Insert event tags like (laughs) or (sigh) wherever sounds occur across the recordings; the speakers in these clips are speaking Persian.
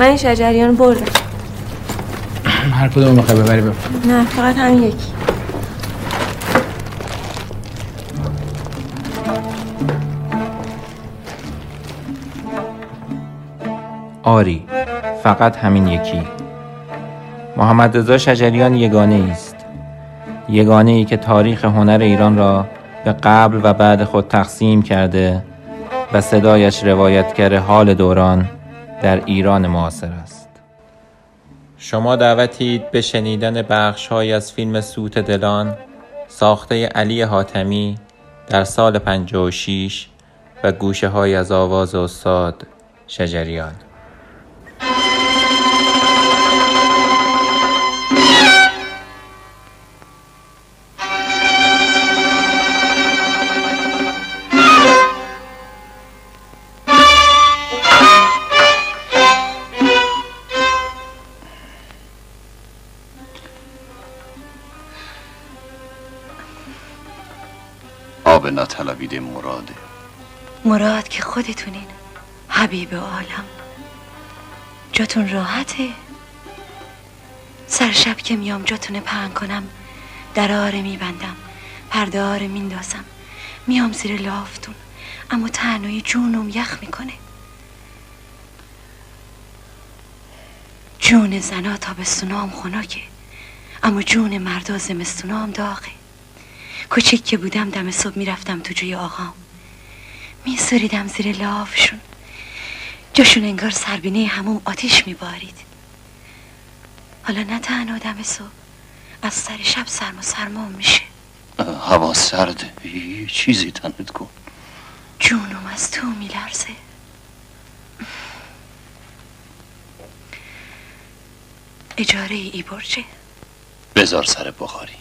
من این شجریان بردم (clears throat) هر کدوم می‌خوای ببری ببر نه فقط همین یکی. آری فقط همین یکی. محمد رضا شجریان یگانه است یگانه ای که تاریخ هنر ایران را به قبل و بعد خود تقسیم کرده و صدایش روایتگر حال دوران در ایران معاصر است. شما دعوتید به شنیدن بخش از فیلم سوت دلان ساخته علی حاتمی در سال 56 و گوشه های از آواز استاد شجریان. نطلبیده مراده مراد که خودتونین. حبیب عالم. جاتون راحته. سر شب که میام جاتون پهن کنم دراره میبندم پرده آره میندازم. میام زیر لافتون اما تنهایی جونم یخ می‌کنه. جون زنا تابستونام خنکه اما جون مردا زمستونام داغه. کوچیک که بودم دم صبح می‌رفتم تو جوی آقام. میسریدم زیر لافشون. جاشون انگار سربینه هموم آتیش میبارید. حالا نه تنها دم صبح از سر شب سرم و سرمام میشه. هوا سرده. یه چیزی تنت کن جونم از تو میلرزه. اجاره ای برجه. بذار سر بخاری.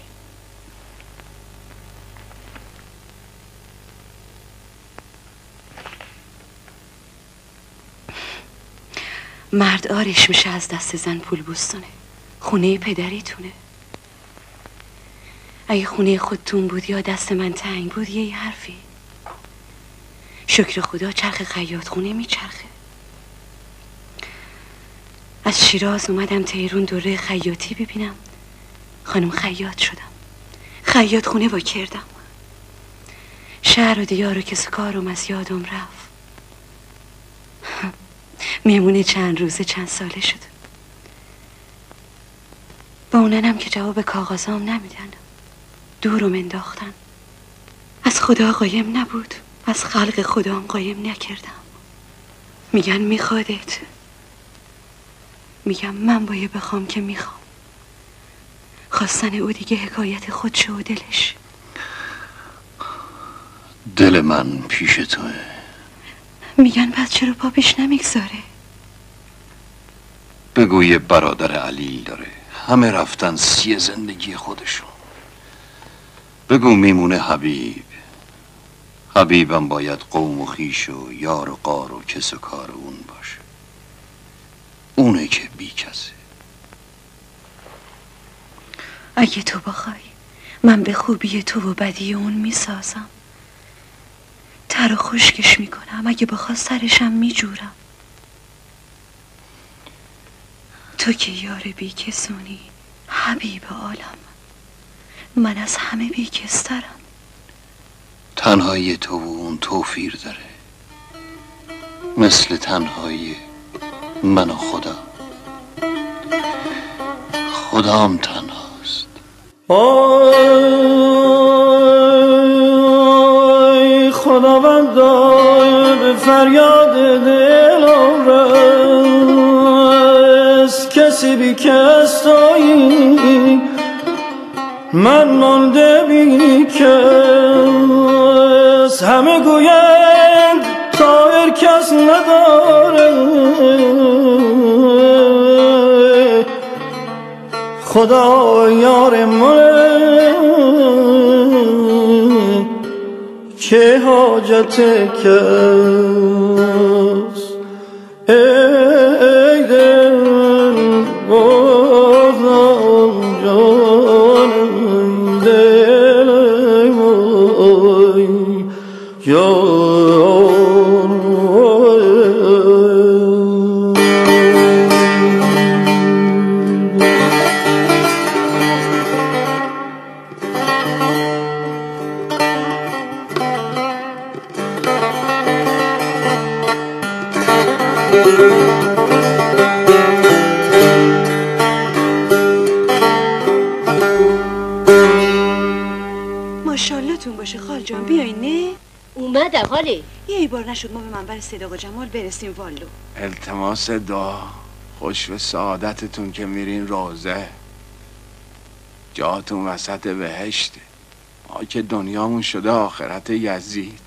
مرد آرش میشه از دست زن پول بستانه. خونه پدریتونه اگه خونه خودتون بود یا دست من تنگ بود یه حرفی. شکر خدا چرخ خیاط خونه میچرخه. از شیراز اومدم تیرون دوره خیاطی ببینم. خانم خیاط شدم. خیاط خونه با کردم. شهر و دیار و کس کارم از یادم رفت. میمونه چند روزه چند ساله شد. با اوننم که جواب کاغذام نمیدن. دورم انداختن. از خدا قایم نبود. از خلق خدام قایم نکردم. میگن میخوادت. میگم من باید بخوام که می‌خوام. خواستن او دیگه حکایت خودشه و دلش. دل من پیش توه. میگن پس چرا پاپیش نمی‌گذاره؟ بگو یه برادر علیل داره. همه رفتن سی زندگی خودشون. بگو میمونه حبیب. حبیبم باید قوم و خیش و یار و قار و کس و کار اون باشه. اونه که بی کسه. اگه تو بخوای من به خوبی تو و بدی اون می‌سازم. تر و خشکش می‌کنم. اگه بخوا سرشم میجورم. تو که یار بیکسونی حبیب عالم. من از همه بیکسترم. تنهایی تو و اون توفیر داره. مثل تنهایی من و خدا خدام تنهاست. آی خداوند به فریاد دلم بی کس تویی من مانده بی کس همه گویند تایر کس نداره. خدا یار من که حاجت کس ماشالله تون باشه خال جان. بیاین نه؟ اومدم یه ای بار نشد ما به منبر صداق و جمال برسیم والو. التماس دعا خوش به سعادتتون که میرین روزه. جاتون وسط بهشته ما که دنیامون شده آخرت یزید.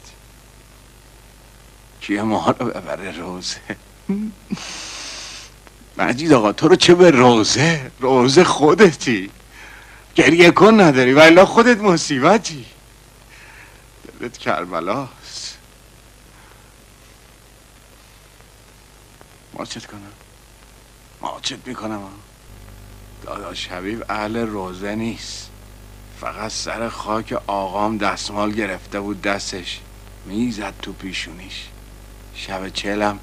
کیه ما رو ببره روزه؟ مجید آقا تو رو چه به روزه؟ روزه خودتی. گریه کن نداری. ولی خودت مصیبتی. دلت کربلاست. ماچت کنم. ماچت می‌کنم. داداش حبیب اهل روزه نیست. فقط سر خاک آقام دستمال گرفته بود دستش. می‌زد تو پیشونیش. شب چلم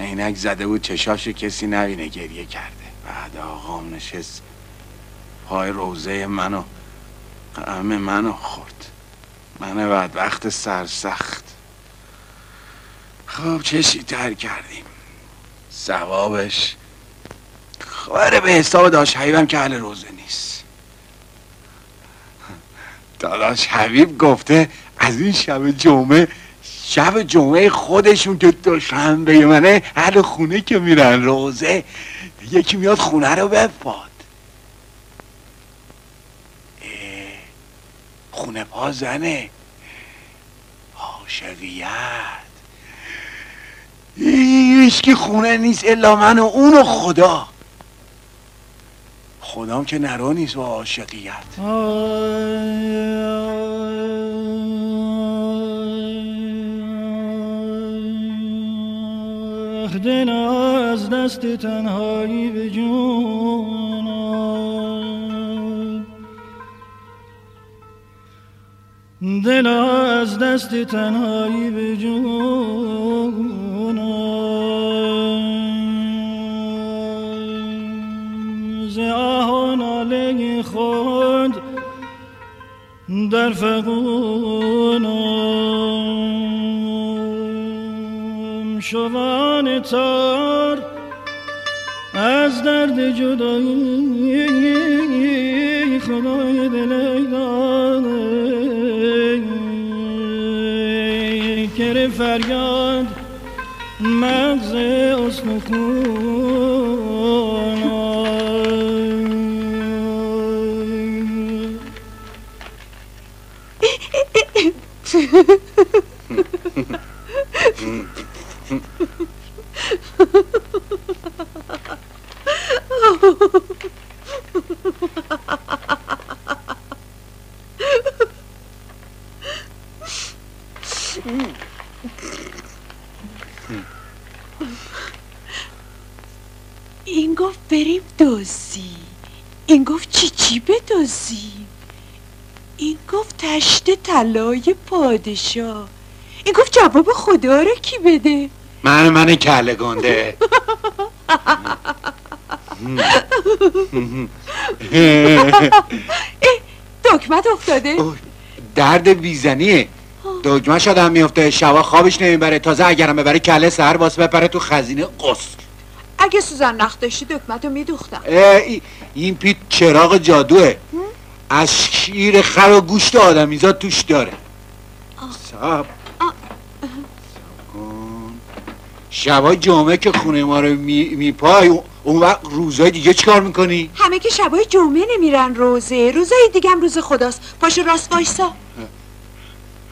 عینک زده بود چشاش کسی نبینه گریه کرده. بعد آقام نشست. پای روزه منو قم منو خورد. من بعد وقت سرسخت. خب چشی تر کردیم؟ ثوابش؟ خبره به حساب داشت حبیبم که اهل روزه نیست. داداش حبیب گفته از این شب جمعه شب جمعه خودشون که دوشنبه منه اهل خونه که میرن روزه یکی میاد خونه رو بفاد خونه پا زنه. هیچ که خونه نیست الا من و اون و خدا. خدام که نرو نیست با عاشقیت. دل از دست تنهایی به جون. دل از دست تنهایی به جون. ز آه و خود در فقونم شوان تار از درد جدایی خدای دل کر فریاد مغز استخون (laughs) این گفت بریم دوزی این گفت چی چی بدوزی این گفت تشت طلای پادشاه. این گفت جواب خدا رو کی بده؟ من من کله گنده. (laughs) (laughs) دکمت افتاده درد بیزنیه. دگمه شدم میفته شبا خوابش نمی‌بره. تازه اگرم ببره کله سر واسه بپره تو خزینه قصر اگه سوزن نخ داشتی دکمت رو میدوختم. ای- این پیت چراغ جادوه. از شیر خر و گوشت آدمیزاد توش داره. سب شبای جمعه که خونه ما رو می- میپای اون- اون وقت روزای دیگه چیکار می‌کنی؟ همه که شبای جمعه نمیرن روزه. روزای دیگه هم روز خداست. پاشو راست وایسا.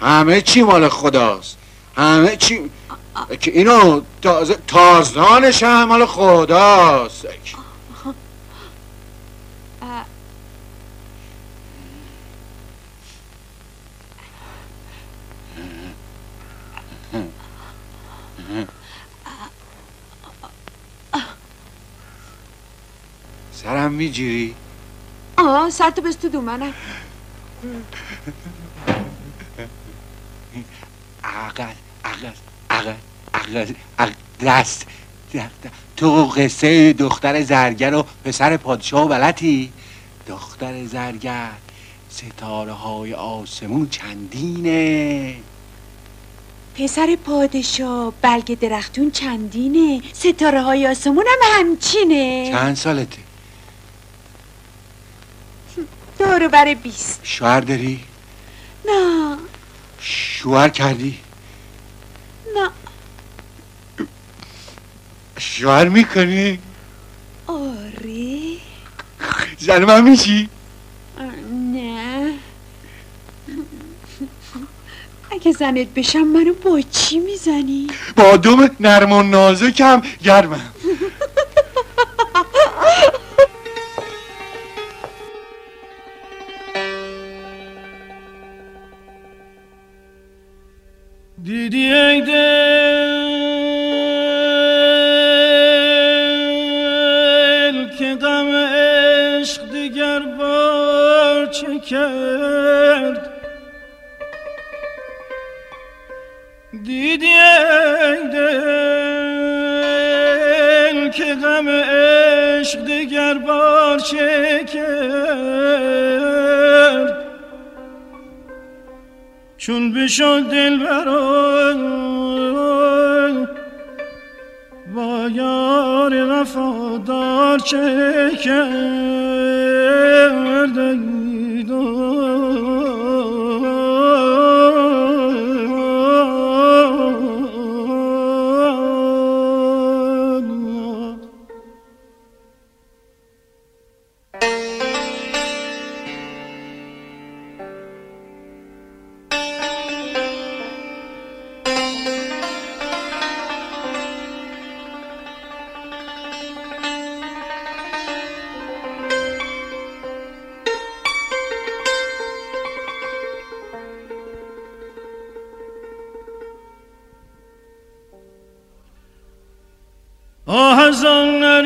همه چی مال خداست. همه چی که اینو تازه تازانش هم مال خداست. سرم میجیری؟ آه سرتو بست تو دومنم عقل عقل عقل عقل عقل دست تو قصه دختر زرگر و پسر پادشاه و بلتی دختر زرگر ستاره های آسمون چندینه. پسر پادشاه بلگ درختون چندینه. ستاره های آسمون هم همچینه. چند سالته؟ دورو بر بیست. شوهر داری؟ نه. شوهر کردی؟ نه. شوهر می‌کنی؟ آره. زن من میشی؟ نه. اگه زنت بشم منو با چی می‌زنی؟ با دوم نرم و نازکم گرمم. کرد چون بشد دل برای با یار وفادار چه کرد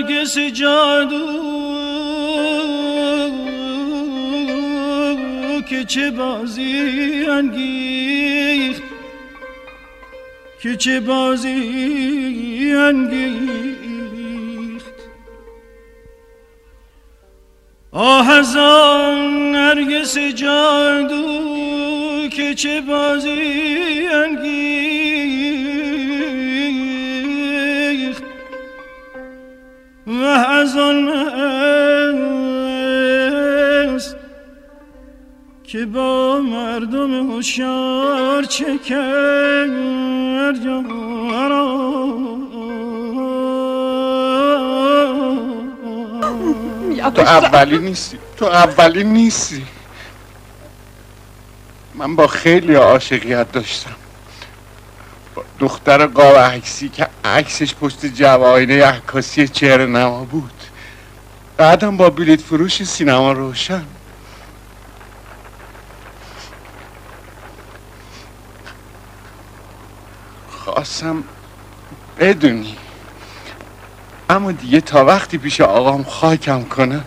نرگس جادو که چه بازی انگیخت که چه بازی انگیخت آه از آن نرگس جادو که چه بازی انگیخت که با مردم هوشیار چه کرد یارا تو اولی نیستی. تو اولی نیستی. من با خیلی عاشقیت داشتم. با دختر قاب عکسی که عکسش پشت جواینه عکاسی چهره نما بود. بعدم با بلیت فروش سینما روشن. خواستم بدونی. اما دیگه تا وقتی پیش آقام خاکم کنه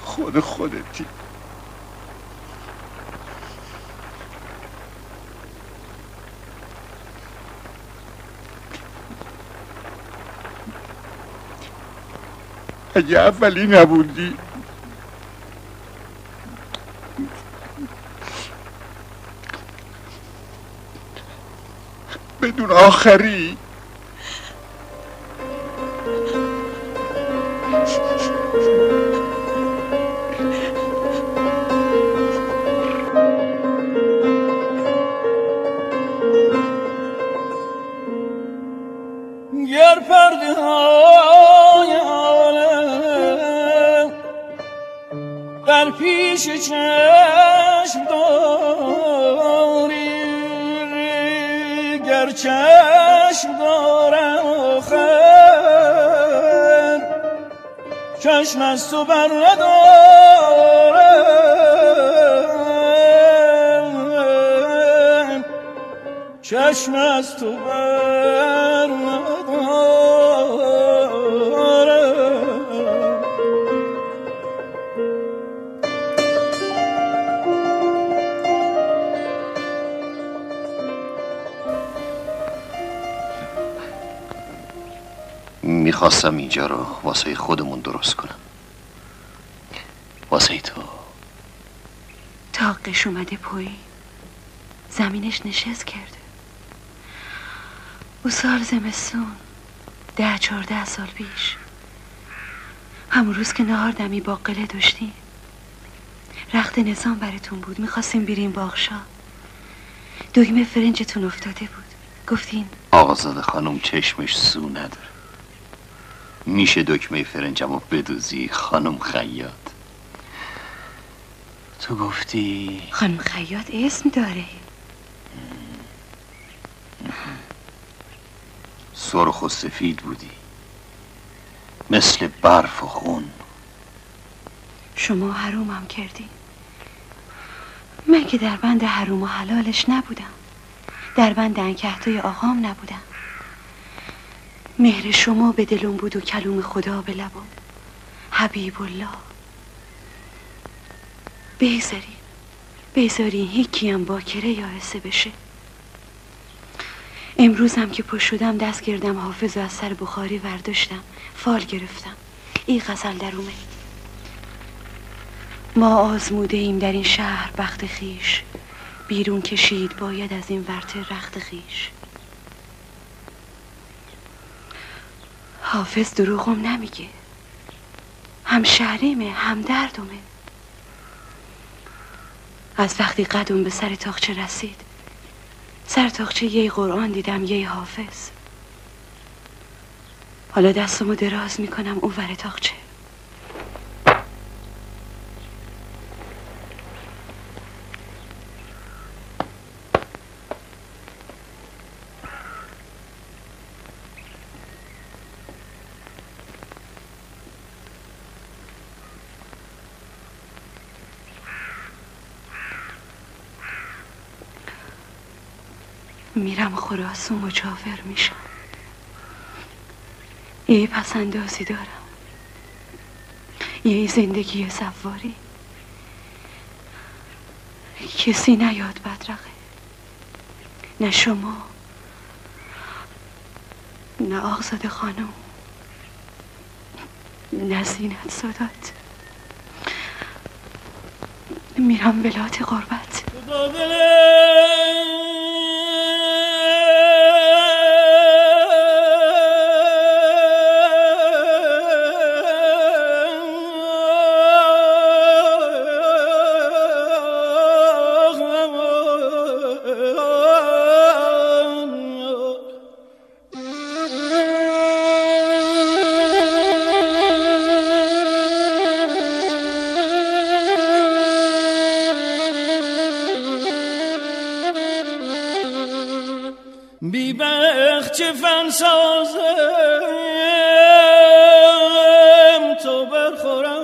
خود خودتی. اگه اولی نبودی بدون آخری. چشم دارم آخر. چشم از تو بر ندارم. چشم از تو بر می‌خواستم اینجا رو واسه خودمون درست کنم. واسه تو. تاقش اومده پایین. زمینش نشست کرده. او سال زمستون ده چهارده سال پیش. همون روز که نهار دمی باقله داشتیم. رخت نظام براتون بود. می‌خواستیم بریم باغشا دگمه فرنجتون افتاده بود. گفتین آقازاده خانم چشمش سو نداره. میشه دکمه فرنجم رو بدوزی خانم خیاط. تو گفتی؟ خانم خیاط اسم داره. سرخ و سفید بودی. مثل برف و خون. شما حرومم کردی. من که در بند حروم و حلالش نبودم. در بند انکهتای آقام نبودم. مهر شما به دلم بود و کلوم خدا به لبم. حبیب الله بگذارین بگذارین یکی هم باکره یا حسه بشه. امروزم که پشت شدم دست گردم حافظ و از سر بخاری ورداشتم. فال گرفتم. این غزل در اومه ما آزموده ایم در این شهر بخت خیش. بیرون کشید باید از این ورته رخت خیش. حافظ دروغم نمیگه. هم شهریمه هم دردمه. از وقتی قدم به سر تاخچه رسید سر تاخچه یه قرآن دیدم یه حافظ. حالا دستمو دراز می‌کنم او ور تاخچه. میرم خراس و مجاور میشم. یه پسندازی دارم. یه زندگی سواری. کسی نیاد بدرقه. نه شما نه آغزاد خانم نه زینت سادات. میرم بلات غربت. بی بخت چه فن سازم؟ تو برخورم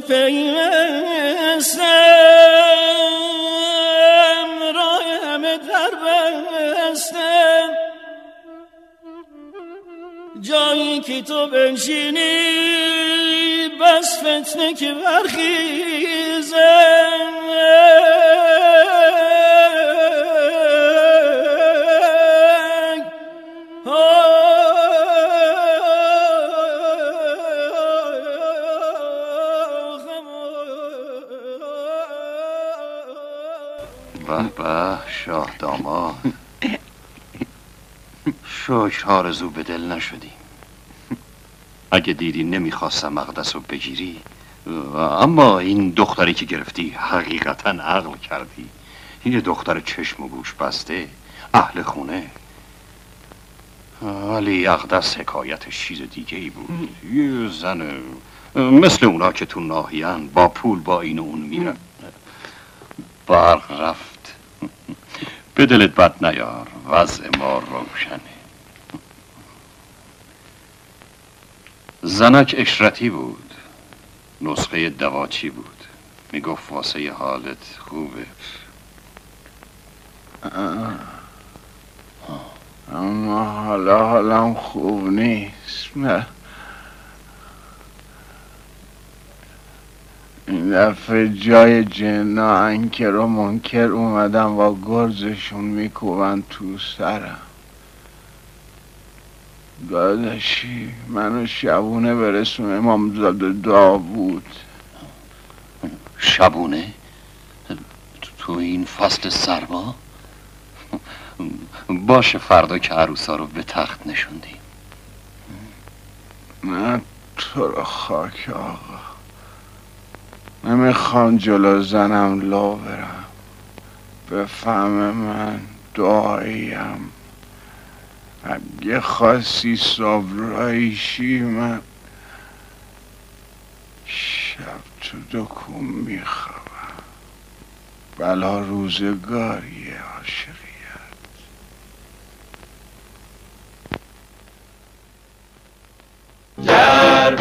پیوستم راه همه در بستم جایی که تو بنشینی بس فتنه که برخیزم شکر آرزو به دل نشدی. (laughs) اگه دیدی نمی‌خواستم مقدس رو بگیری اما این دختری که گرفتی حقیقتا عقل کردی. یه دختر چشم و گوش بسته اهل خونه. ولی اقدس حکایتش چیز دیگه ای بود یه زن مثل اونا که تو ناهیان با پول با این و اون میرن. برق رفت. (laughs) به دلت بد نیار وضع ما روشنه. زنک اشرتی بود. نسخه دواچی بود؟ می‌گفت واسه حالت خوبه. اما حالا حالم خوب نیست. نه. این دفعه جای جنا انکر و منکر اومدم با گرزشون میکوبن تو سرم. داداشی منو شبونه برسون امام داوود. شبونه؟ تو این فصل سرما؟ باشه فردا که عروسا رو به تخت نشوندی نه تو رو خاک آقا. نمی‌خوام جلو زنم لا برم. بفهم من دعاییم. اگه خاصی صبرایشی من شب تو دکون می‌خوام بلا روزگاریه عاشقیت. در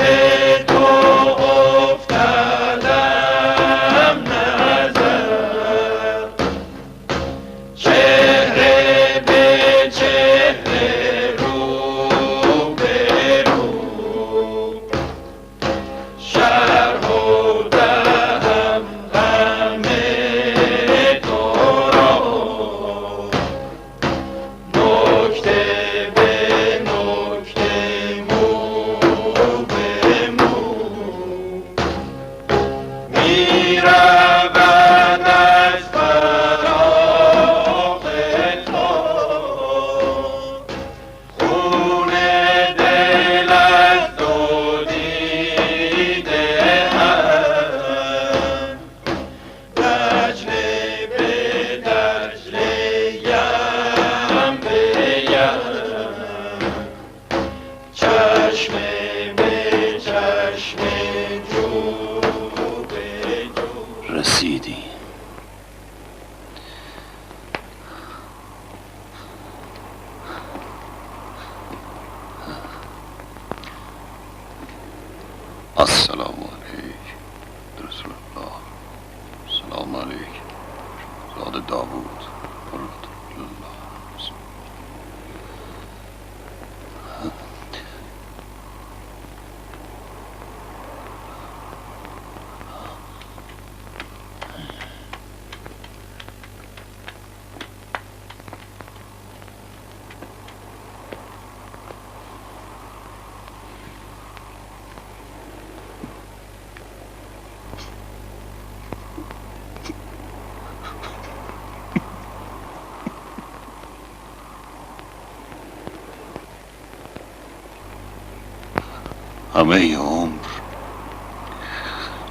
همه عمر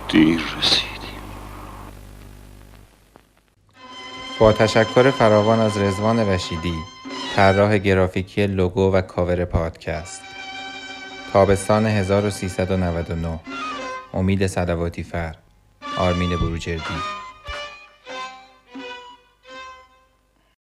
دیر رسیدیم. با تشکر فراوان از رزوان رشیدی طراح گرافیکی لوگو و کاور پادکست. تابستان 1399 امید صلواتی فر. آرمین بروجردی.